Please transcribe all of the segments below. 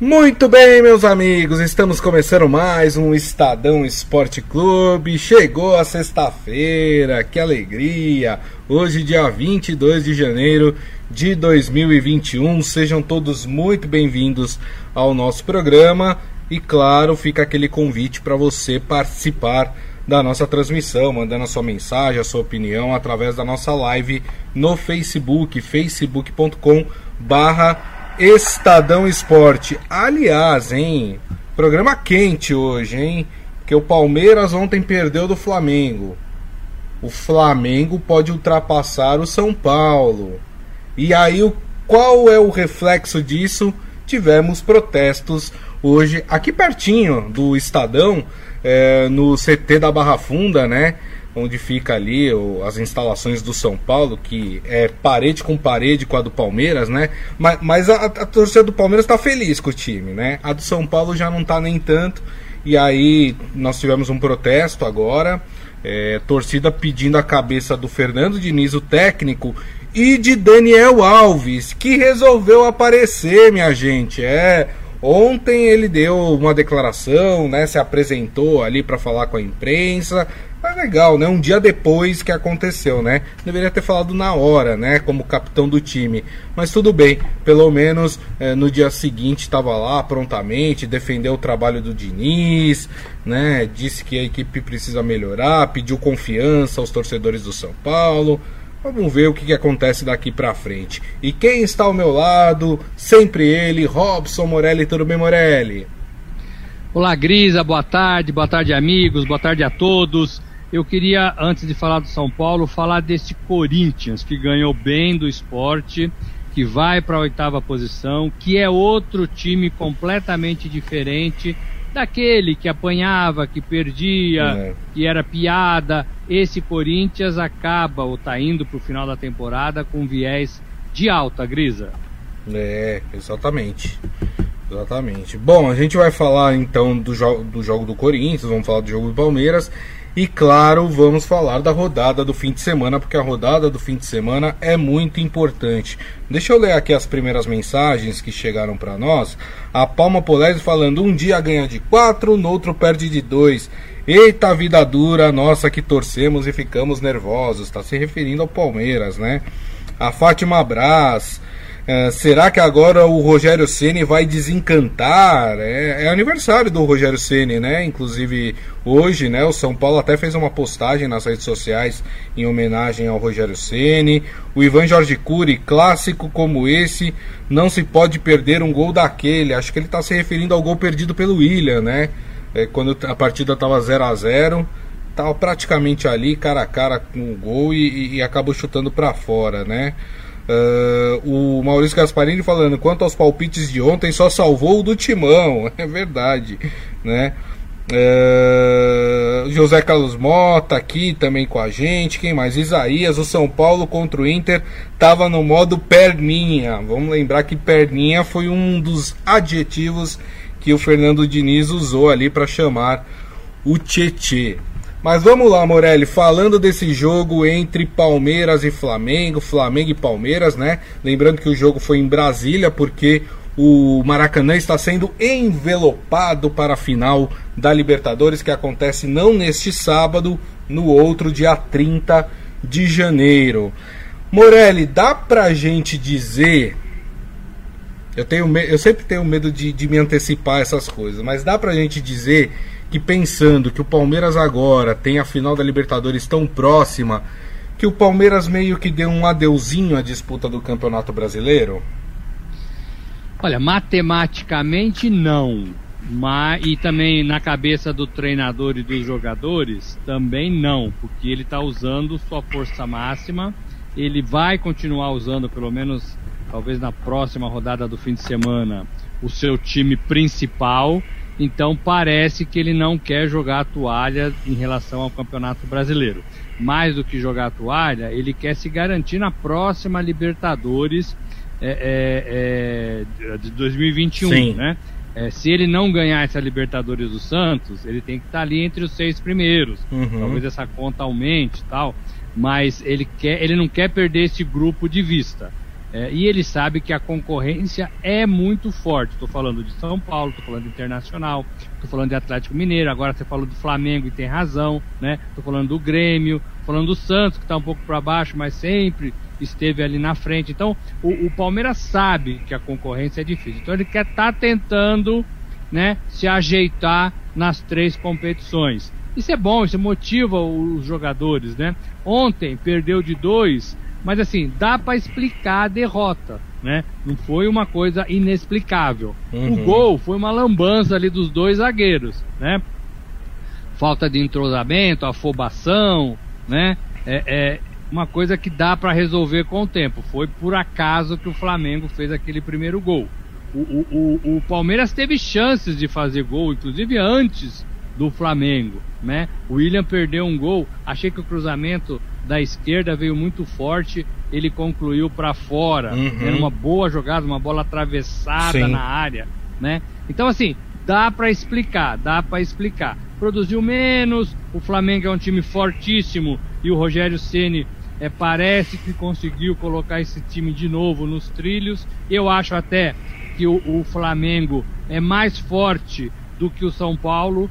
Muito bem, meus amigos, estamos começando mais um Estadão Esporte Clube. Chegou a sexta-feira, que alegria! Hoje, dia 22 de janeiro de 2021. Sejam todos muito bem-vindos ao nosso programa e, claro, fica aquele convite para você participar da nossa transmissão, mandando a sua mensagem, a sua opinião através da nossa live no Facebook, facebook.com barra Estadão Esporte. Aliás, hein? Programa quente hoje, hein? Que o Palmeiras ontem perdeu do Flamengo. O Flamengo pode ultrapassar o São Paulo. E aí, qual é o reflexo disso? Tivemos protestos hoje aqui pertinho do Estadão, é, no CT da Barra Funda, né? Onde fica ali o, as instalações do São Paulo, que é parede com parede com a do Palmeiras, né? Mas, mas a, a torcida do Palmeiras está feliz com o time, né? A do São Paulo já não está nem tanto. E aí nós tivemos um protesto agora, é, torcida pedindo a cabeça do Fernando Diniz, o técnico, e de Daniel Alves, que resolveu aparecer, minha gente. É, ontem ele deu uma declaração, né? Se apresentou ali para falar com a imprensa, mas legal, né? Um dia depois que aconteceu, né? Deveria ter falado na hora, né? Como capitão do time. Mas tudo bem, pelo menos é, no dia seguinte estava lá prontamente, defendeu o trabalho do Diniz, né? Disse que a equipe precisa melhorar, pediu confiança aos torcedores do São Paulo. Vamos ver o que, que acontece daqui pra frente. E quem está ao meu lado? Sempre ele, Robson Morelli. Tudo bem, Morelli? Olá, Grisa, boa tarde, boa tarde, amigos, boa tarde a todos. Eu queria, antes de falar do São Paulo, falar deste Corinthians que ganhou bem do esporte, que vai para a oitava posição, que é outro time completamente diferente daquele que apanhava, que perdia, é. que era piada. Esse Corinthians acaba ou está indo para o final da temporada com viés de alta, Grisa. É, exatamente. Exatamente. Bom, a gente vai falar então do, jo do jogo do Corinthians, vamos falar do jogo do Palmeiras e claro, vamos falar da rodada do fim de semana, porque a rodada do fim de semana é muito importante. Deixa eu ler aqui as primeiras mensagens que chegaram para nós. A Palma Polese falando: um dia ganha de 4, no outro perde de 2. Eita vida dura, nossa que torcemos e ficamos nervosos. Está se referindo ao Palmeiras, né? A Fátima Braz. É, será que agora o Rogério Ceni vai desencantar? É, é, aniversário do Rogério Ceni, né? Inclusive hoje, né? O São Paulo até fez uma postagem nas redes sociais em homenagem ao Rogério Ceni. O Ivan Jorge Cury, clássico como esse, não se pode perder um gol daquele. Acho que ele está se referindo ao gol perdido pelo William, né? É, quando a partida estava 0 a 0 Tava praticamente ali, cara a cara com o gol e, e acabou chutando para fora, né? Uh, o Maurício Gasparini falando, quanto aos palpites de ontem, só salvou o do Timão. É verdade, né? Uh, José Carlos Mota aqui também com a gente. Quem mais? Isaías, o São Paulo contra o Inter estava no modo perninha. Vamos lembrar que perninha foi um dos adjetivos que o Fernando Diniz usou ali para chamar o Tietê. Mas vamos lá, Morelli, falando desse jogo entre Palmeiras e Flamengo, Flamengo e Palmeiras, né? Lembrando que o jogo foi em Brasília, porque o Maracanã está sendo envelopado para a final da Libertadores, que acontece não neste sábado, no outro dia 30 de janeiro. Morelli, dá pra gente dizer. Eu, tenho, eu sempre tenho medo de, de me antecipar essas coisas, mas dá pra gente dizer que pensando que o Palmeiras agora tem a final da Libertadores tão próxima, que o Palmeiras meio que deu um adeuzinho à disputa do Campeonato Brasileiro? Olha, matematicamente não. Mas, e também na cabeça do treinador e dos jogadores, também não, porque ele está usando sua força máxima. Ele vai continuar usando, pelo menos talvez na próxima rodada do fim de semana, o seu time principal então parece que ele não quer jogar a toalha em relação ao Campeonato Brasileiro. Mais do que jogar a toalha, ele quer se garantir na próxima Libertadores é, é, é, de 2021, Sim. né? É, se ele não ganhar essa Libertadores do Santos, ele tem que estar ali entre os seis primeiros. Uhum. Talvez essa conta aumente e tal. Mas ele, quer, ele não quer perder esse grupo de vista. É, e ele sabe que a concorrência é muito forte. Estou falando de São Paulo, estou falando de Internacional, estou falando de Atlético Mineiro, agora você falou do Flamengo e tem razão, né? Estou falando do Grêmio, falando do Santos, que está um pouco para baixo, mas sempre esteve ali na frente. Então, o, o, Palmeiras sabe que a concorrência é difícil. Então, ele quer estar tá tentando né, se ajeitar nas três competições. Isso é bom, isso motiva os jogadores, né? Ontem perdeu de dois, mas assim, dá para explicar a derrota, né? Não foi uma coisa inexplicável. Uhum. O gol foi uma lambança ali dos dois zagueiros, né? Falta de entrosamento, afobação, né? É, é uma coisa que dá para resolver com o tempo. Foi por acaso que o Flamengo fez aquele primeiro gol. O, o, o, o Palmeiras teve chances de fazer gol, inclusive antes do Flamengo, né? O William perdeu um gol, achei que o cruzamento da esquerda veio muito forte, ele concluiu para fora. Uhum. Era uma boa jogada, uma bola atravessada Sim. na área, né? Então assim, dá para explicar, dá para explicar. Produziu menos, o Flamengo é um time fortíssimo e o Rogério Ceni é, parece que conseguiu colocar esse time de novo nos trilhos. Eu acho até que o, o Flamengo é mais forte do que o São Paulo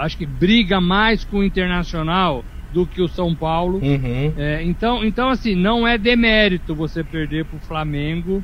acho que briga mais com o Internacional do que o São Paulo. Uhum. É, então, então, assim, não é demérito você perder para o Flamengo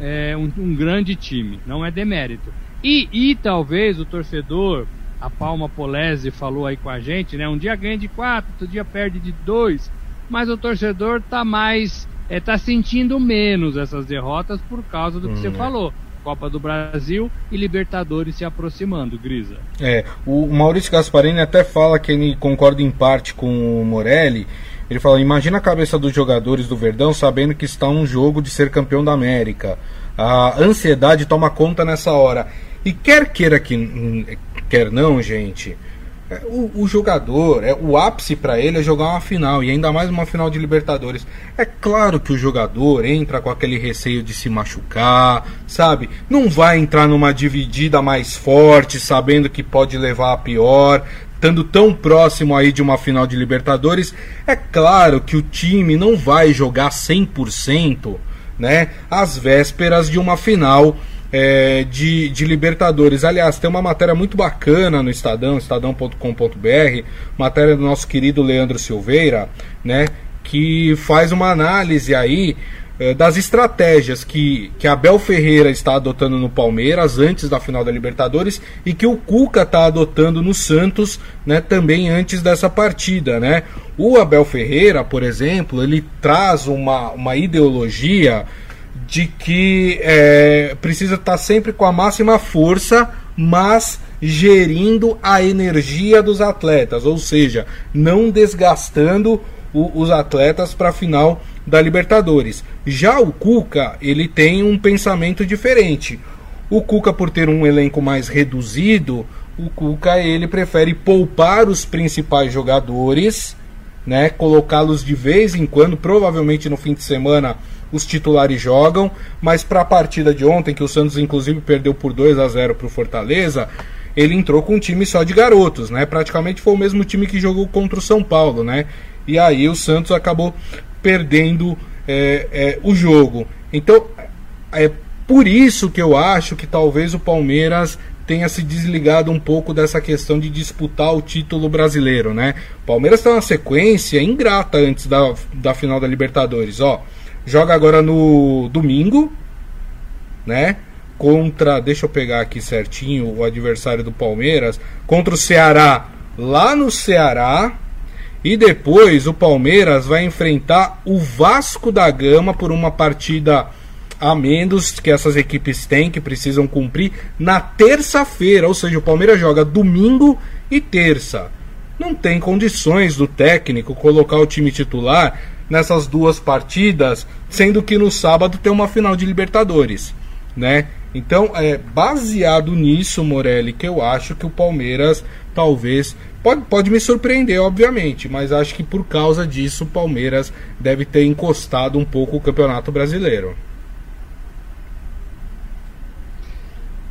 é, um, um, grande time. Não é demérito. E, e talvez o torcedor, a Palma Polese falou aí com a gente, né? Um dia ganha de quatro, outro dia perde de dois. Mas o torcedor tá mais. É, tá sentindo menos essas derrotas por causa do que você uhum. falou Copa do Brasil e Libertadores se aproximando, Grisa. É, o Maurício Gasparini até fala que ele concorda em parte com o Morelli. Ele fala: imagina a cabeça dos jogadores do Verdão sabendo que está um jogo de ser campeão da América. A ansiedade toma conta nessa hora. E quer queira que quer não, gente, o, o, jogador, é o ápice para ele é jogar uma final e ainda mais uma final de Libertadores. É claro que o jogador entra com aquele receio de se machucar, sabe? Não vai entrar numa dividida mais forte, sabendo que pode levar a pior, estando tão próximo aí de uma final de Libertadores. É claro que o time não vai jogar 100%, né? Às vésperas de uma final é, de, de Libertadores. Aliás, tem uma matéria muito bacana no Estadão, estadão.com.br, matéria do nosso querido Leandro Silveira, né, que faz uma análise aí é, das estratégias que, que Abel Ferreira está adotando no Palmeiras antes da final da Libertadores e que o Cuca está adotando no Santos né, também antes dessa partida. Né? O Abel Ferreira, por exemplo, ele traz uma, uma ideologia de que é, precisa estar sempre com a máxima força, mas gerindo a energia dos atletas, ou seja, não desgastando o, os atletas para a final da Libertadores. Já o Cuca, ele tem um pensamento diferente. O Cuca, por ter um elenco mais reduzido, o Cuca ele prefere poupar os principais jogadores, né, colocá-los de vez em quando, provavelmente no fim de semana os titulares jogam, mas para a partida de ontem, que o Santos inclusive perdeu por 2 a 0 para o Fortaleza, ele entrou com um time só de garotos, né? Praticamente foi o mesmo time que jogou contra o São Paulo, né? E aí o Santos acabou perdendo é, é, o jogo. Então, é por isso que eu acho que talvez o Palmeiras tenha se desligado um pouco dessa questão de disputar o título brasileiro, né? O Palmeiras está numa sequência ingrata antes da, da final da Libertadores, ó. Joga agora no domingo, né? Contra, deixa eu pegar aqui certinho o adversário do Palmeiras, contra o Ceará lá no Ceará. E depois o Palmeiras vai enfrentar o Vasco da Gama por uma partida a menos que essas equipes têm, que precisam cumprir, na terça-feira. Ou seja, o Palmeiras joga domingo e terça. Não tem condições do técnico colocar o time titular nessas duas partidas, sendo que no sábado tem uma final de Libertadores, né? Então, é baseado nisso, Morelli, que eu acho que o Palmeiras talvez pode, pode me surpreender, obviamente, mas acho que por causa disso o Palmeiras deve ter encostado um pouco o Campeonato Brasileiro.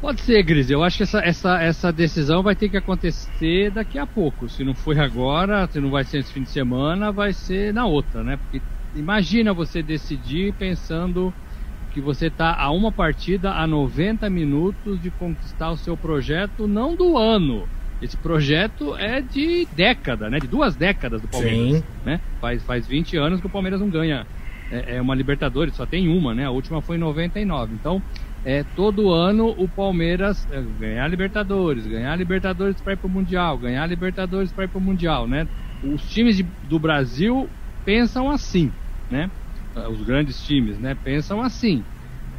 Pode ser, Gris. Eu acho que essa, essa, essa decisão vai ter que acontecer daqui a pouco. Se não for agora, se não vai ser esse fim de semana, vai ser na outra, né? Porque imagina você decidir pensando que você está a uma partida a 90 minutos de conquistar o seu projeto, não do ano. Esse projeto é de década, né? De duas décadas do Palmeiras. Sim. Né? Faz, faz 20 anos que o Palmeiras não ganha é, é uma Libertadores, só tem uma, né? A última foi em 99. Então, é, todo ano o Palmeiras é, ganhar Libertadores, ganhar Libertadores para ir para o Mundial, ganhar Libertadores para ir para o Mundial, né? Os times de, do Brasil pensam assim, né? Os grandes times, né? Pensam assim.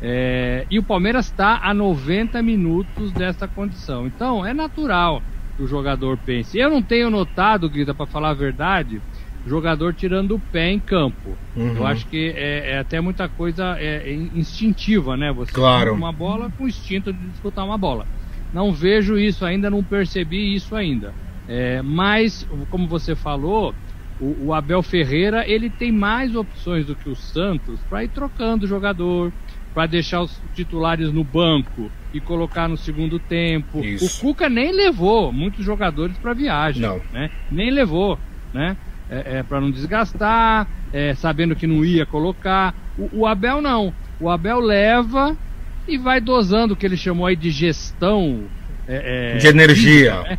É, e o Palmeiras está a 90 minutos dessa condição. Então é natural que o jogador pense. Eu não tenho notado, Grita, para falar a verdade, jogador tirando o pé em campo. Uhum. Eu acho que é, é, até muita coisa é, é instintiva, né? Você claro. uma bola com instinto de disputar uma bola. Não vejo isso ainda, não percebi isso ainda. É, mas, como você falou, o, o, Abel Ferreira ele tem mais opções do que o Santos para ir trocando o jogador, para deixar os titulares no banco e colocar no segundo tempo. Isso. O Cuca nem levou muitos jogadores para viagem, não. né? Nem levou, né? É, é para não desgastar, é, sabendo que não ia colocar. O, o, Abel não. O Abel leva e vai dosando o que ele chamou aí de gestão é, é de energia. Né?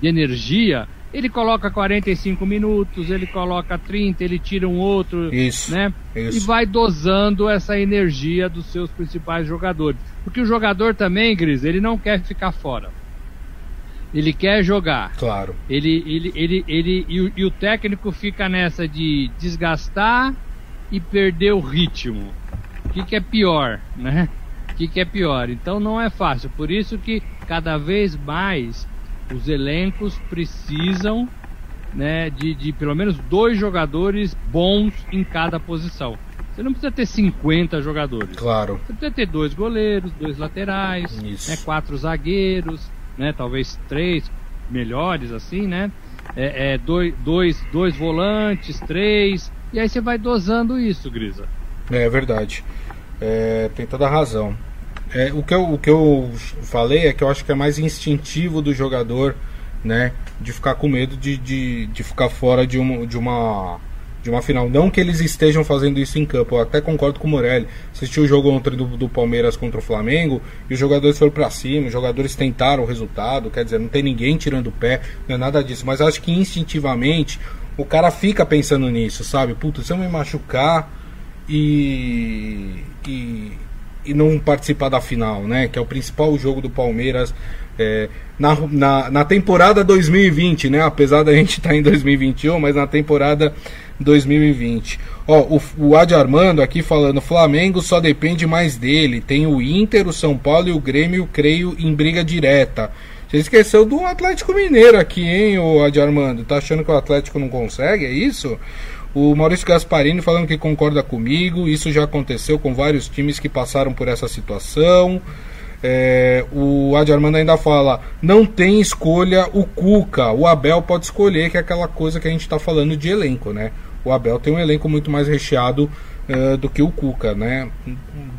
De energia. Ele coloca 45 minutos, ele coloca 30, ele tira um outro, isso, né? Isso. E vai dosando essa energia dos seus principais jogadores. Porque o jogador também, Gris, ele não quer ficar fora. Ele quer jogar. Claro. Ele, ele, ele, ele e o, e o técnico fica nessa de desgastar e perder o ritmo. O que, que é pior, né? O que, que é pior? Então não é fácil. Por isso que cada vez mais os elencos precisam né, de, de pelo menos dois jogadores bons em cada posição. Você não precisa ter 50 jogadores. Claro. Você precisa ter dois goleiros, dois laterais, né, quatro zagueiros, né? Talvez três melhores assim, né? É, é dois, dois, dois volantes, três, e aí você vai dosando isso, Grisa. É verdade. É, tem toda a razão. É, o, que eu, o que eu falei é que eu acho que é mais instintivo do jogador, né? De ficar com medo de, de, de ficar fora de uma, de uma de uma final. Não que eles estejam fazendo isso em campo, eu até concordo com o Morelli. Assisti o jogo ontem do, do Palmeiras contra o Flamengo e os jogadores foram para cima, os jogadores tentaram o resultado, quer dizer, não tem ninguém tirando o pé, não é nada disso. Mas acho que instintivamente o cara fica pensando nisso, sabe? Puta, se eu me machucar e, e, e não participar da final, né? Que é o principal jogo do Palmeiras é, na, na, na temporada 2020, né? Apesar da gente estar tá em 2021, mas na temporada 2020. Ó, o, o Adi Armando aqui falando: Flamengo só depende mais dele. Tem o Inter, o São Paulo e o Grêmio, creio, em briga direta. Você esqueceu do Atlético Mineiro aqui, hein, o Adi Armando? Tá achando que o Atlético não consegue? É isso? O Maurício Gasparini falando que concorda comigo. Isso já aconteceu com vários times que passaram por essa situação. É, o Adi Armando ainda fala: não tem escolha o Cuca, o Abel pode escolher, que é aquela coisa que a gente está falando de elenco, né? O Abel tem um elenco muito mais recheado uh, do que o Cuca, né?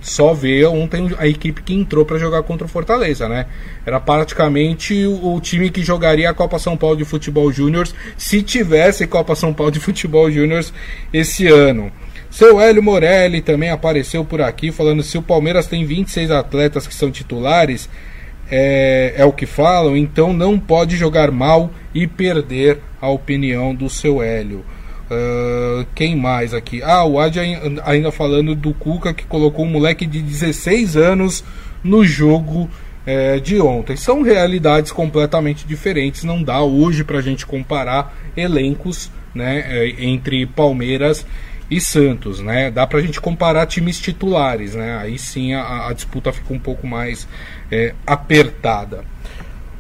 Só ver ontem a equipe que entrou para jogar contra o Fortaleza, né? Era praticamente o, o, time que jogaria a Copa São Paulo de Futebol Júnior se tivesse Copa São Paulo de Futebol Júnior esse ano. Seu Hélio Morelli também apareceu por aqui falando se o Palmeiras tem 26 atletas que são titulares, é, é, o que falam, então não pode jogar mal e perder a opinião do seu Hélio. Uh, quem mais aqui? Ah, o Adi ainda falando do Cuca que colocou um moleque de 16 anos no jogo é, de ontem. São realidades completamente diferentes. Não dá hoje para a gente comparar elencos né, é, entre Palmeiras e Santos. Né? Dá para a gente comparar times titulares. Né? Aí sim a, a disputa fica um pouco mais é, apertada.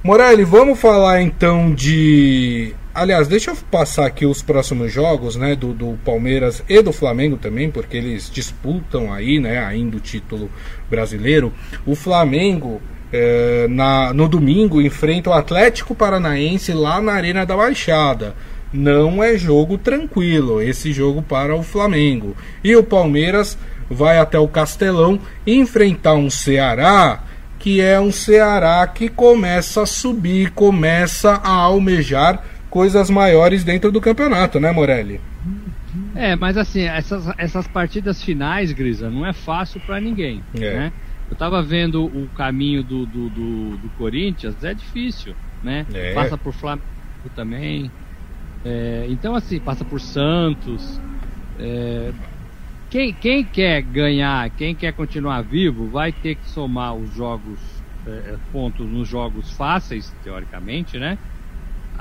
Morelli, vamos falar então de Aliás, deixa eu passar aqui os próximos jogos, né, do, do, Palmeiras e do Flamengo também, porque eles disputam aí, né, ainda o título brasileiro. O Flamengo é, na, no domingo enfrenta o Atlético Paranaense lá na Arena da Baixada. Não é jogo tranquilo esse jogo para o Flamengo. E o Palmeiras vai até o Castelão enfrentar um Ceará que é um Ceará que começa a subir, começa a almejar coisas maiores dentro do campeonato, né, Morelli? É, mas assim, essas, essas partidas finais, Grisa, não é fácil para ninguém. É. Né? Eu tava vendo o caminho do, do, do, do Corinthians, é difícil, né? É. Passa por Flamengo também. É, então, assim, passa por Santos. É, quem, quem quer ganhar, quem quer continuar vivo, vai ter que somar os jogos, é, pontos nos jogos fáceis, teoricamente, né?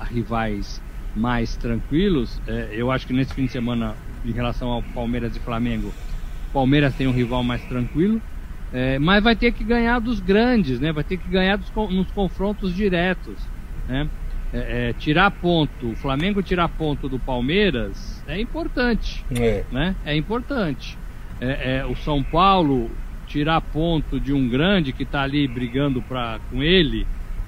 A rivais mais tranquilos. É, eu acho que nesse fim de semana, em relação ao Palmeiras e Flamengo, Palmeiras tem um rival mais tranquilo. É, mas vai ter que ganhar dos grandes, né? Vai ter que ganhar dos, nos confrontos diretos, né? É, é, tirar ponto, o Flamengo tirar ponto do Palmeiras é importante, é. né? É importante. É, é, o São Paulo tirar ponto de um grande que está ali brigando pra, com ele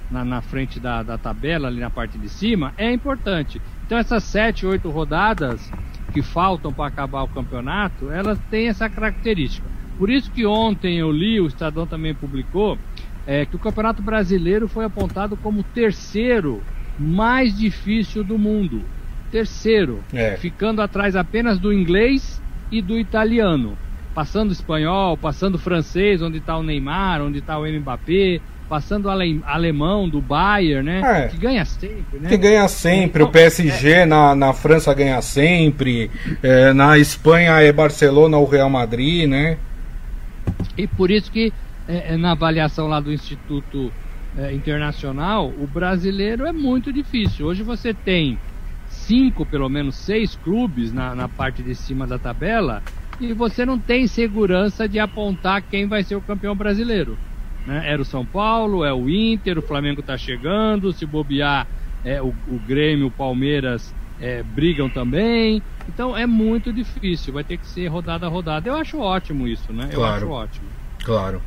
na, na frente da, da tabela, ali na parte de cima, é importante. Então essas sete, oito rodadas que faltam para acabar o campeonato, elas têm essa característica. Por isso que ontem eu li, o Estadão também publicou, é, que o Campeonato Brasileiro foi apontado como o terceiro mais difícil do mundo. Terceiro, é. ficando atrás apenas do inglês e do italiano. Passando espanhol, passando francês, onde está o Neymar, onde está o Mbappé, passando ale, alemão do Bayern, né? É, que ganha sempre, né? Que ganha sempre. Então, o PSG é... na, na França ganha sempre. É, na Espanha é Barcelona ou Real Madrid, né? E por isso que é, é na avaliação lá do Instituto é, Internacional, o brasileiro é muito difícil. Hoje você tem cinco, pelo menos seis clubes na, na parte de cima da tabela e você não tem segurança de apontar quem vai ser o campeão brasileiro. Né? Era o São Paulo, é o Inter, o Flamengo está chegando, se bobear, é, o, o Grêmio, o Palmeiras é, brigam também. Então é muito difícil, vai ter que ser rodada a rodada. Eu acho ótimo isso, né? Eu claro, acho ótimo. Claro.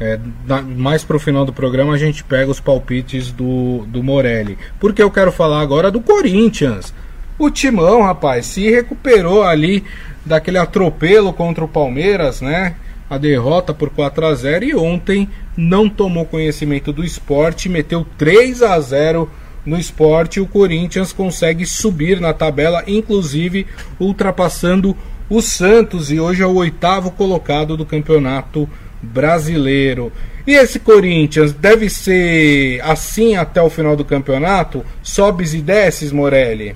É, na, mais pro final do programa a gente pega os palpites do, do Morelli. Porque eu quero falar agora do Corinthians. O Timão, rapaz, se recuperou ali daquele atropelo contra o Palmeiras, né? A derrota por 4 a 0 e ontem não tomou conhecimento do esporte, meteu 3 a 0 no esporte, o Corinthians consegue subir na tabela, inclusive ultrapassando o Santos e hoje é o oitavo colocado do campeonato brasileiro. E esse Corinthians deve ser assim até o final do campeonato? Sobes e desces, Morelli?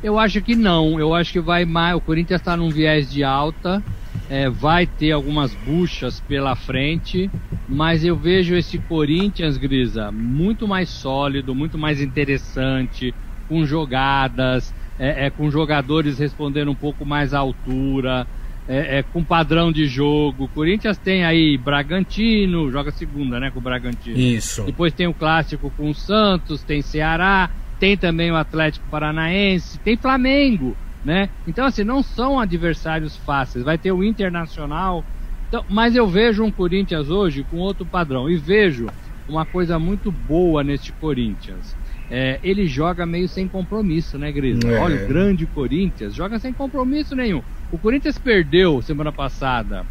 Eu acho que não. Eu acho que vai mais. O Corinthians está num viés de alta é, vai ter algumas buchas pela frente, mas eu vejo esse Corinthians, Grisa, muito mais sólido, muito mais interessante, com jogadas, é, é com jogadores respondendo um pouco mais à altura, é, é, com padrão de jogo. Corinthians tem aí Bragantino, joga segunda, né, com o Bragantino. Isso. Depois tem o clássico com o Santos, tem Ceará, tem também o Atlético Paranaense, tem Flamengo né? Então, assim, não são adversários fáceis. Vai ter o Internacional. Então, mas eu vejo um Corinthians hoje com outro padrão. E vejo uma coisa muito boa neste Corinthians. É, ele joga meio sem compromisso, né, Grisa? É. Olha, o grande Corinthians joga sem compromisso nenhum. O Corinthians perdeu semana passada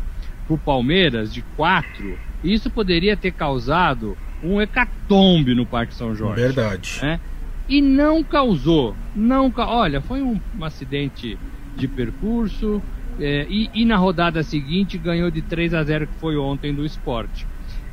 pro Palmeiras de 4. E isso poderia ter causado um hecatombe no Parque São Jorge. Verdade. Né? E não causou. Não, olha, foi um, um acidente de percurso é, e, e, na rodada seguinte ganhou de 3 a 0 que foi ontem do esporte.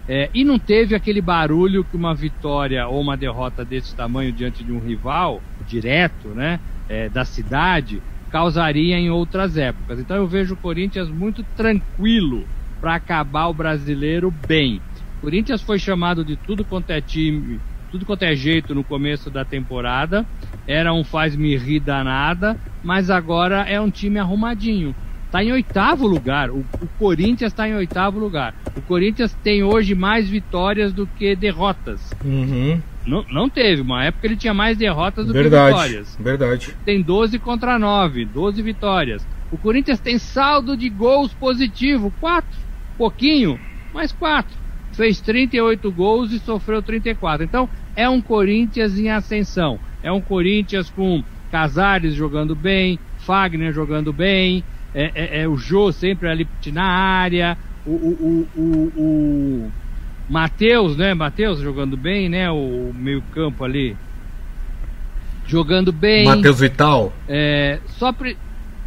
É, e não teve aquele barulho que uma vitória ou uma derrota desse tamanho diante de um rival direto, né, é, da cidade, causaria em outras épocas. Então eu vejo o Corinthians muito tranquilo para acabar o brasileiro bem. O Corinthians foi chamado de tudo quanto é time tudo quanto é jeito no começo da temporada. Era um faz-me rir danada, mas agora é um time arrumadinho. Está em oitavo lugar. O, o Corinthians está em oitavo lugar. O Corinthians tem hoje mais vitórias do que derrotas. Uhum. Não, não teve. Uma época ele tinha mais derrotas do verdade, que vitórias. Verdade. Tem 12 contra 9, 12 vitórias. O Corinthians tem saldo de gols positivo, 4. Pouquinho, mas 4 fez 38 gols e sofreu 34. Então, é um Corinthians em ascensão. É um Corinthians com Casares jogando bem, Fagner jogando bem, é, é, é o Jô sempre ali na área, o, o, o, o Matheus, né? Matheus jogando bem, né? O meio-campo ali jogando bem. Matheus Vital. É, só pre...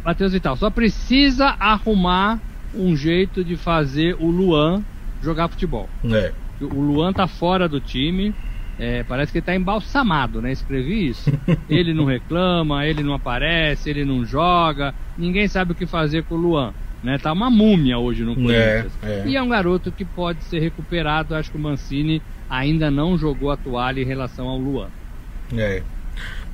Matheus Vital, só precisa arrumar um jeito de fazer o Luan jogar futebol. É. O Luan tá fora do time, é, parece que ele tá embalsamado, né? Escrevi isso. ele não reclama, ele não aparece, ele não joga, ninguém sabe o que fazer com o Luan. Né? Tá uma múmia hoje no Corinthians. É, é. E é um garoto que pode ser recuperado. Acho que o Mancini ainda não jogou a toalha em relação ao Luan. É,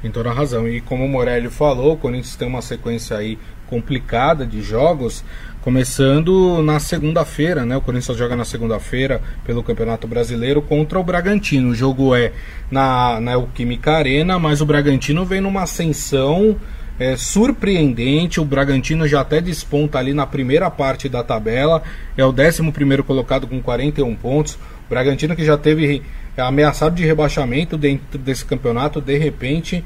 tem toda a razão. E como o Morelli falou, o Corinthians tem uma sequência aí complicada de jogos, começando na segunda-feira, né? O Corinthians joga na segunda-feira pelo Campeonato Brasileiro contra o Bragantino. O jogo é na, na Química Arena, mas o Bragantino vem numa ascensão é, surpreendente. O Bragantino já até desponta ali na primeira parte da tabela, é o 11 colocado com 41 pontos. O Bragantino que já teve ameaçado de rebaixamento dentro desse campeonato, de repente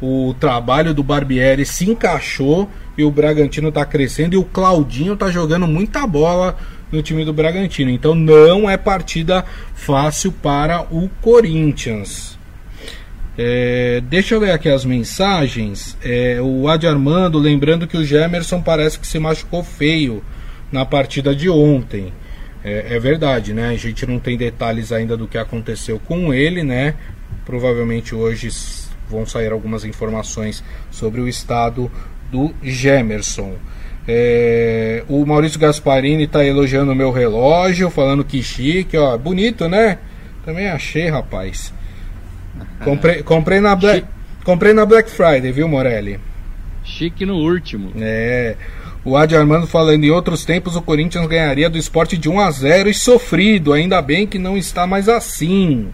o trabalho do Barbieri se encaixou e o Bragantino está crescendo e o Claudinho está jogando muita bola no time do Bragantino. Então não é partida fácil para o Corinthians. É, deixa eu ler aqui as mensagens. É, o Adi Armando, lembrando que o Gemerson parece que se machucou feio na partida de ontem. É, é, verdade, né? A gente não tem detalhes ainda do que aconteceu com ele, né? Provavelmente hoje vão sair algumas informações sobre o estado do Gemerson. É, o Maurício Gasparini está elogiando o meu relógio, falando que chique, ó, bonito, né? Também achei, rapaz. Comprei, comprei, na Black, comprei na Black Friday, viu, Morelli? Chique no último. É. O Adi Armando falando em outros tempos o Corinthians ganharia do esporte de 1 a 0 e sofrido, ainda bem que não está mais assim.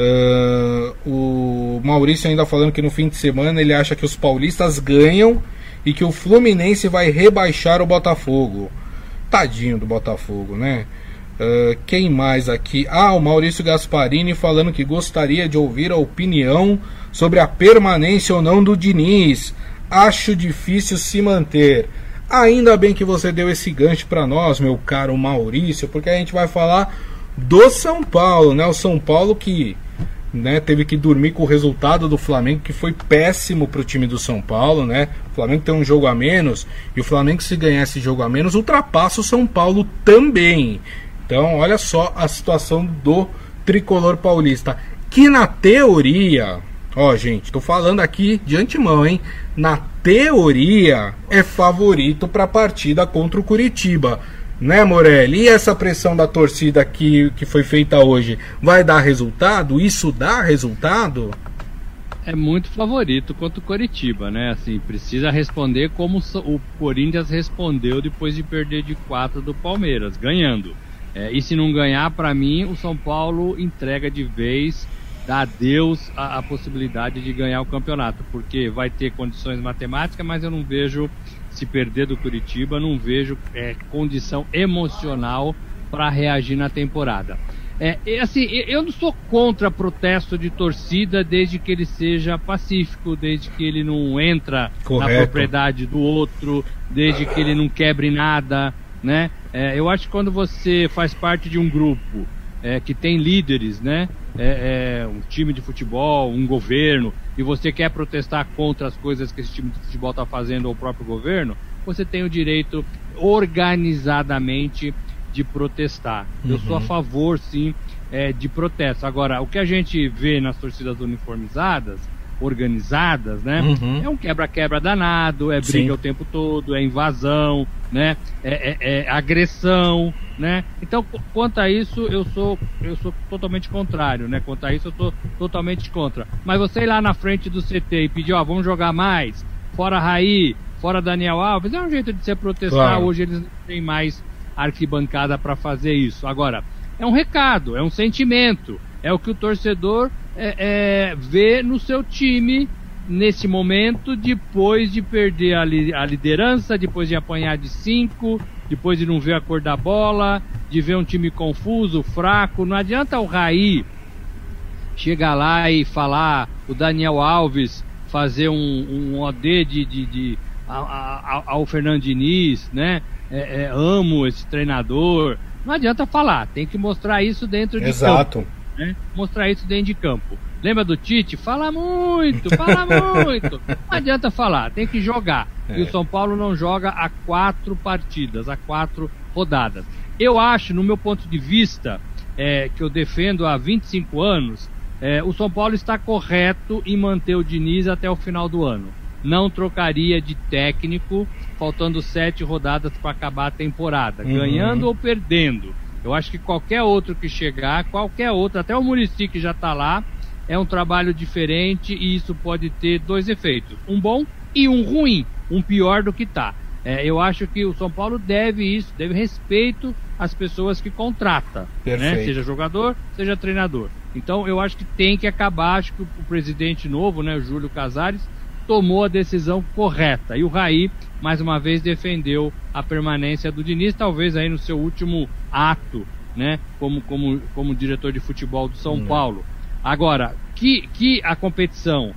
Uh, o Maurício ainda falando que no fim de semana ele acha que os paulistas ganham e que o Fluminense vai rebaixar o Botafogo. Tadinho do Botafogo, né? Uh, quem mais aqui? Ah, o Maurício Gasparini falando que gostaria de ouvir a opinião sobre a permanência ou não do Diniz. Acho difícil se manter. Ainda bem que você deu esse gancho para nós, meu caro Maurício, porque a gente vai falar do São Paulo, né? O São Paulo que né, teve que dormir com o resultado do Flamengo, que foi péssimo para o time do São Paulo. Né? O Flamengo tem um jogo a menos, e o Flamengo, se ganhar esse jogo a menos, ultrapassa o São Paulo também. Então, olha só a situação do tricolor paulista. Que na teoria, ó, gente, tô falando aqui de antemão, hein? Na teoria, é favorito para a partida contra o Curitiba né, Morelli? E essa pressão da torcida que, que foi feita hoje vai dar resultado? Isso dá resultado? É muito favorito contra o Coritiba, né? Assim, precisa responder como o Corinthians respondeu depois de perder de 4 do Palmeiras, ganhando. É, e se não ganhar, para mim, o São Paulo entrega de vez, dá adeus a, a possibilidade de ganhar o campeonato, porque vai ter condições matemáticas, mas eu não vejo se perder do Curitiba, não vejo é, condição emocional para reagir na temporada. É, assim, eu não sou contra protesto de torcida desde que ele seja pacífico, desde que ele não entra Correto. na propriedade do outro, desde que ele não quebre nada, né? É, eu acho que quando você faz parte de um grupo é, que tem líderes, né? É, é, um time de futebol, um governo, e você quer protestar contra as coisas que esse time de futebol está fazendo ou o próprio governo, você tem o direito organizadamente de protestar. Uhum. Eu sou a uhum. favor, sim, é, de protesto. Agora, o que a gente vê nas torcidas uniformizadas organizadas, né? Uhum. É um quebra-quebra danado, é briga Sim. o tempo todo, é invasão, né? É, é, é, agressão, né? Então, quanto a isso, eu sou eu sou totalmente contrário, né? Quanto a isso, eu sou totalmente contra. Mas você ir lá na frente do CT e pedir, ó, vamos jogar mais, fora Raí, fora Daniel Alves, é um jeito de se protestar. Claro. Hoje eles não têm mais arquibancada para fazer isso. Agora, é um recado, é um sentimento, é o que o torcedor é, é, ver no seu time nesse momento, depois de perder a, li a, liderança, depois de apanhar de cinco, depois de não ver a cor da bola, de ver um time confuso, fraco. Não adianta o Raí chegar lá e falar, o Daniel Alves fazer um, um OD de, de, de ao Fernando Diniz, né? É, é, amo esse treinador. Não adianta falar, tem que mostrar isso dentro de Exato. campo. Né? Mostrar isso dentro de campo. Lembra do Tite? Fala muito, fala muito. Não adianta falar, tem que jogar. É. E o São Paulo não joga há quatro partidas, há quatro rodadas. Eu acho, no meu ponto de vista, é, que eu defendo há 25 anos, é, o São Paulo está correto em manter o Diniz até o final do ano. Não trocaria de técnico, faltando sete rodadas para acabar a temporada, uhum. ganhando ou perdendo. Eu acho que qualquer outro que chegar, qualquer outro, até o Murici que já está lá, é um trabalho diferente e isso pode ter dois efeitos: um bom e um ruim, um pior do que está. É, eu acho que o São Paulo deve isso, deve respeito às pessoas que contrata, né? seja jogador, seja treinador. Então eu acho que tem que acabar, acho que o, o presidente novo, né, o Júlio Casares, tomou a decisão correta. E o Raí, mais uma vez, defendeu a permanência do Diniz, talvez aí no seu último ato, né, como, como, como diretor de futebol do São hum. Paulo. Agora, que, que a competição,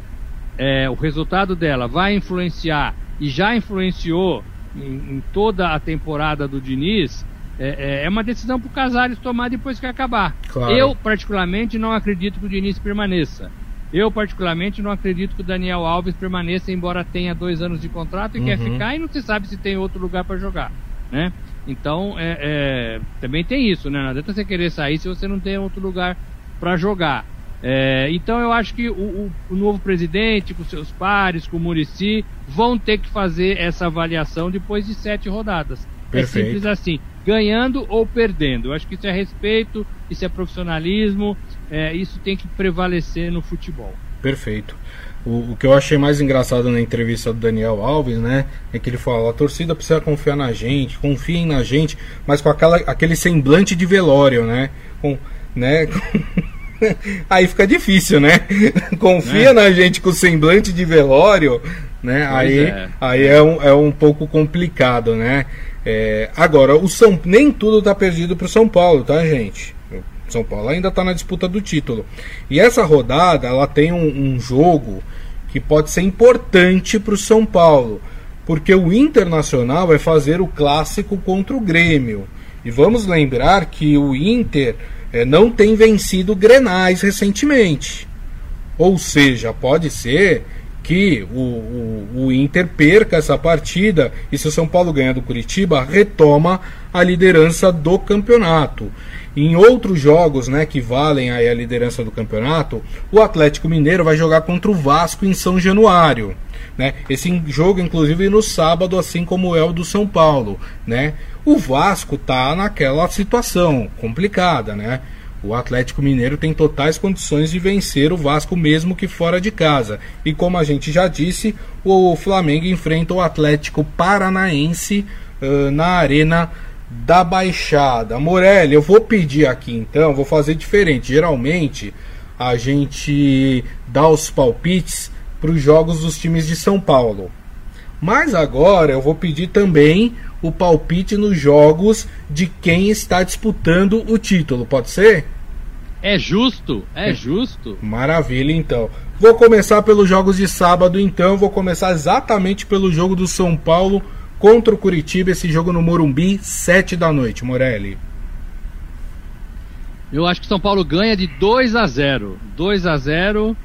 é, o resultado dela vai influenciar e já influenciou em, em toda a temporada do Diniz, é, é, é uma decisão para o Casares tomar depois que acabar. Claro. Eu, particularmente, não acredito que o Diniz permaneça. Eu, particularmente, não acredito que o Daniel Alves permaneça, embora tenha dois anos de contrato e uhum. quer ficar e não se sabe se tem outro lugar para jogar, né? Então, é, é, também tem isso, né? Não adianta você querer sair se você não tem outro lugar para jogar. É, então eu acho que o, o, o, novo presidente, com seus pares, com o Murici, vão ter que fazer essa avaliação depois de sete rodadas. Perfeito. É simples assim, ganhando ou perdendo. Eu acho que isso é respeito, isso é profissionalismo, é, isso tem que prevalecer no futebol. Perfeito. O, o, que eu achei mais engraçado na entrevista do Daniel Alves, né, é que ele falou: a torcida precisa confiar na gente, confiem na gente, mas com aquela, aquele semblante de velório, né? Com, né? aí fica difícil, né? Confia é. na gente com semblante de velório, né? aí é, aí é um, é um pouco complicado, né? É, agora, o São nem tudo tá perdido pro São Paulo, tá, gente? O São Paulo ainda tá na disputa do título. E essa rodada, ela tem um, um jogo que pode ser importante pro São Paulo, porque o Internacional vai fazer o clássico contra o Grêmio. E vamos lembrar que o Inter é, não tem vencido Grenais recentemente. Ou seja, pode ser que o, o, o, Inter perca essa partida e se o São Paulo ganhar do Curitiba, retoma a liderança do campeonato. Em outros jogos né, que valem aí a liderança do campeonato, o Atlético Mineiro vai jogar contra o Vasco em São Januário. Né? Esse jogo, inclusive, no sábado, assim como é o do São Paulo. Né? O Vasco tá naquela situação complicada, né? O Atlético Mineiro tem totais condições de vencer o Vasco mesmo que fora de casa. E como a gente já disse, o Flamengo enfrenta o Atlético Paranaense uh, na Arena da Baixada. Morelli, eu vou pedir aqui então, vou fazer diferente. Geralmente a gente dá os palpites para os jogos dos times de São Paulo. Mas agora eu vou pedir também o palpite nos jogos de quem está disputando o título, pode ser? É justo, é justo. Maravilha, então. Vou começar pelos jogos de sábado, então. Vou começar exatamente pelo jogo do São Paulo contra o Curitiba, esse jogo no Morumbi, 7 da noite, Morelli. Eu acho que São Paulo ganha de 2 a 0. 2 a 0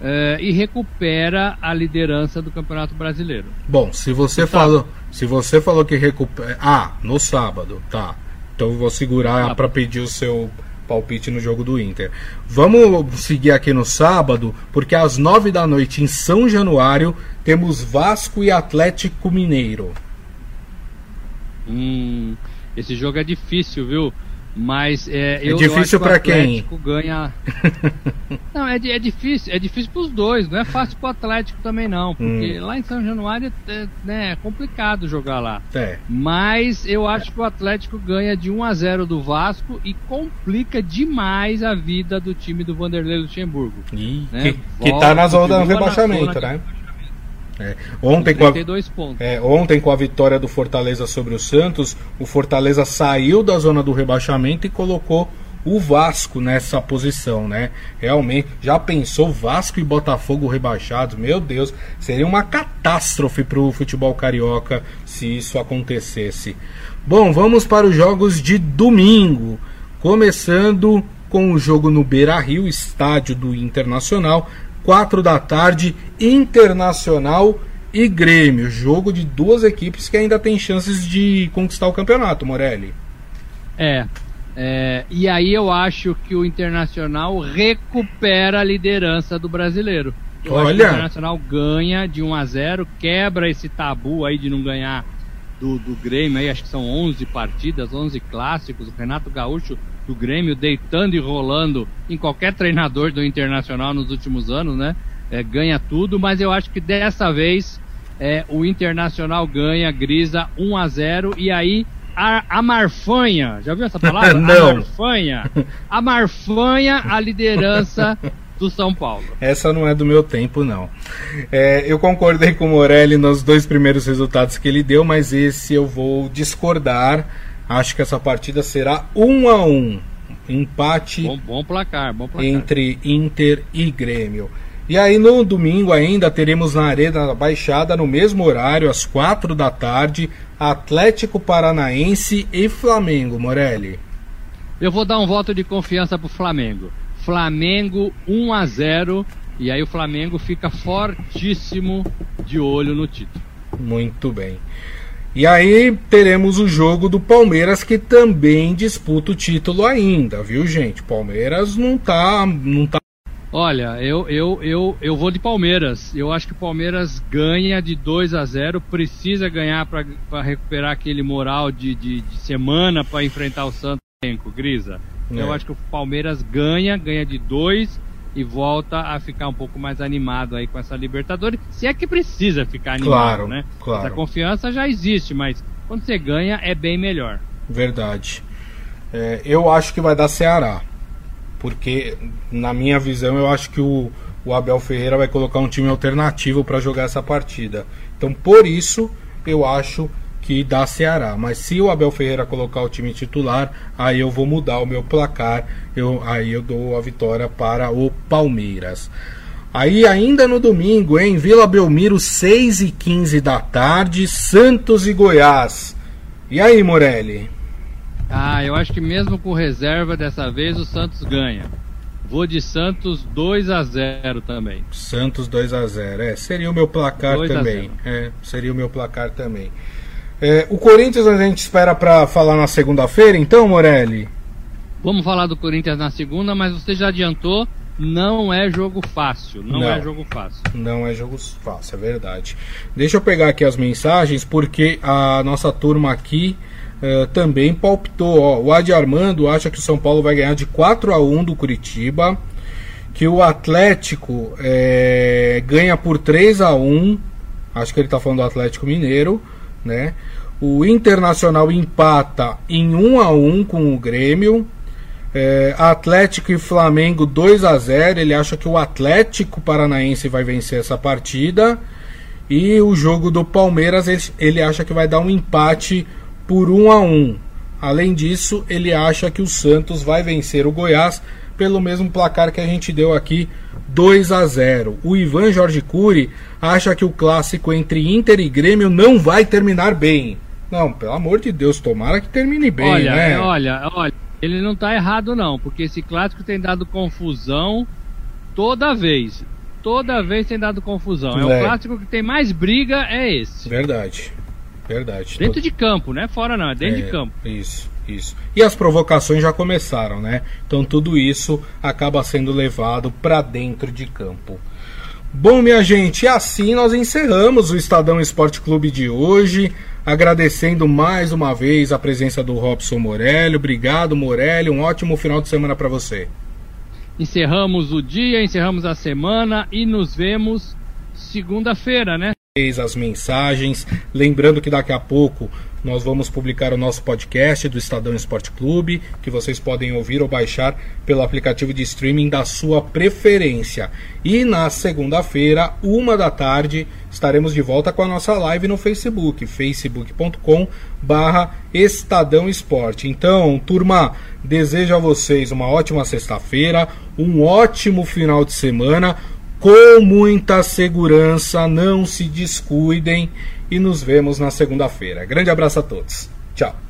é, e recupera a liderança do Campeonato Brasileiro. Bom, se você então, falou, se você falou que recupera, ah, no sábado, tá. Então eu vou segurar para pedir o seu palpite no jogo do Inter. Vamos seguir aqui no sábado, porque às nove da noite em São Januário temos Vasco e Atlético Mineiro. Hum, esse jogo é difícil, viu? Mas é, é eu, difícil para quem? ganha. não, é, é difícil, é difícil para os dois. Não é fácil para o Atlético também não, porque hum. lá em São Januário é, né, é complicado jogar lá. É. Mas eu acho que o Atlético ganha de 1 a 0 do Vasco e complica demais a vida do time do Vanderlei Luxemburgo. Ih, né? Que, que tá na zona do rebaixamento, né? É. Ontem, com a, é, ontem, com a vitória do Fortaleza sobre o Santos, o Fortaleza saiu da zona do rebaixamento e colocou o Vasco nessa posição, né? Realmente, já pensou Vasco e Botafogo rebaixados? Meu Deus, seria uma catástrofe para o futebol carioca se isso acontecesse. Bom, vamos para os jogos de domingo. Começando com o jogo no Beira Rio, estádio do Internacional, 4 da tarde, Internacional e Grêmio. Jogo de duas equipes que ainda tem chances de conquistar o campeonato, Morelli. É, é, e aí eu acho que o Internacional recupera a liderança do brasileiro. Eu Olha. acho que o Internacional ganha de 1 a 0 quebra esse tabu aí de não ganhar do, do Grêmio, aí acho que são 11 partidas, 11 clássicos. O Renato Gaúcho do Grêmio deitando e rolando em qualquer treinador do Internacional nos últimos anos, né? É, ganha tudo, mas eu acho que dessa vez é, o Internacional ganha, grisa 1 a 0 e aí a, a Marfanha, já viu essa palavra? Não. A Marfanha, a Marfanha, a liderança do São Paulo. Essa não é do meu tempo, não. É, eu concordei com o Morelli nos dois primeiros resultados que ele deu, mas esse eu vou discordar. Acho que essa partida será um a um. Empate Bom, bom placar, bom placar. entre Inter e Grêmio. E aí no domingo ainda teremos na Arena da Baixada, no mesmo horário, às quatro da tarde, Atlético Paranaense e Flamengo, Morelli. Eu vou dar um voto de confiança pro Flamengo. Flamengo 1 a 0 e aí o Flamengo fica fortíssimo de olho no título. Muito bem. E aí teremos o jogo do Palmeiras que também disputa o título ainda, viu, gente? Palmeiras não tá, não tá Olha, eu, eu, eu, eu vou de Palmeiras. Eu acho que o Palmeiras ganha de 2 a 0 precisa ganhar para recuperar aquele moral de, de, de semana para enfrentar o Santos. Grisa. É. Eu acho que o Palmeiras ganha, ganha de 2 e volta a ficar um pouco mais animado aí com essa Libertadores. Se é que precisa ficar animado, Claro, né? claro. Essa confiança já existe, mas quando você ganha é bem melhor. Verdade. É, eu acho que vai dar Ceará. Porque, na minha visão, eu acho que o, o Abel Ferreira vai colocar um time alternativo para jogar essa partida. Então, por isso, eu acho que dá Ceará. Mas se o Abel Ferreira colocar o time titular, aí eu vou mudar o meu placar. Eu, aí eu dou a vitória para o Palmeiras. Aí ainda no domingo, em Vila Belmiro, 6 e 15 da tarde, Santos e Goiás. E aí, Morelli? Ah, eu acho que mesmo com reserva dessa vez o Santos ganha. Vou de Santos 2 a 0 também. Santos 2 a 0 É, seria o meu placar 2 a também. 0. É, seria o meu placar também. É, o Corinthians a gente espera para falar na segunda-feira, então, Morelli? Vamos falar do Corinthians na segunda, mas você já adiantou, não é jogo fácil. Não, Não. é jogo fácil. Não é jogo fácil, é verdade. Deixa eu pegar aqui as mensagens, porque a nossa turma aqui eh, também palpitou. Ó. O Adi Armando acha que o São Paulo vai ganhar de 4 a 1 do Curitiba. Que o Atlético eh, ganha por 3 a 1 Acho que ele está falando do Atlético Mineiro. Né? O Internacional empata em 1 a 1 com o Grêmio. É, Atlético e Flamengo 2 a 0 Ele acha que o Atlético Paranaense vai vencer essa partida. E o jogo do Palmeiras ele, acha que vai dar um empate por 1 a 1 Além disso, ele acha que o Santos vai vencer o Goiás pelo mesmo placar que a gente deu aqui, 2 a 0 O Ivan Jorge Cury acha que o clássico entre Inter e Grêmio não vai terminar bem. Não, pelo amor de Deus, tomara que termine bem, olha, né? olha, olha, ele não tá errado não, porque esse clássico tem dado confusão toda vez. Toda vez tem dado confusão. É, É. o clássico que tem mais briga é esse. Verdade. Verdade. Dentro de campo, não é fora não, é dentro É, de campo. Isso, isso. E as provocações já começaram, né? Então tudo isso acaba sendo levado para dentro de campo. Bom, minha gente, assim nós encerramos o Estadão Esporte Clube de hoje. Agradecendo mais uma vez a presença do Robson Morelli. Obrigado, Morelli. Um ótimo final de semana para você. Encerramos o dia, encerramos a semana e nos vemos segunda-feira, né? As mensagens. Lembrando que daqui a pouco nós vamos publicar o nosso podcast do Estadão Esporte Clube, que vocês podem ouvir ou baixar pelo aplicativo de streaming da sua preferência. E na segunda-feira, uma da tarde, estaremos de volta com a nossa live no Facebook, facebook.com barra Estadão Esporte. Então, turma, desejo a vocês uma ótima sexta-feira, um ótimo final de semana com muita segurança, não se descuidem e nos vemos na segunda-feira. Grande abraço a todos. Tchau.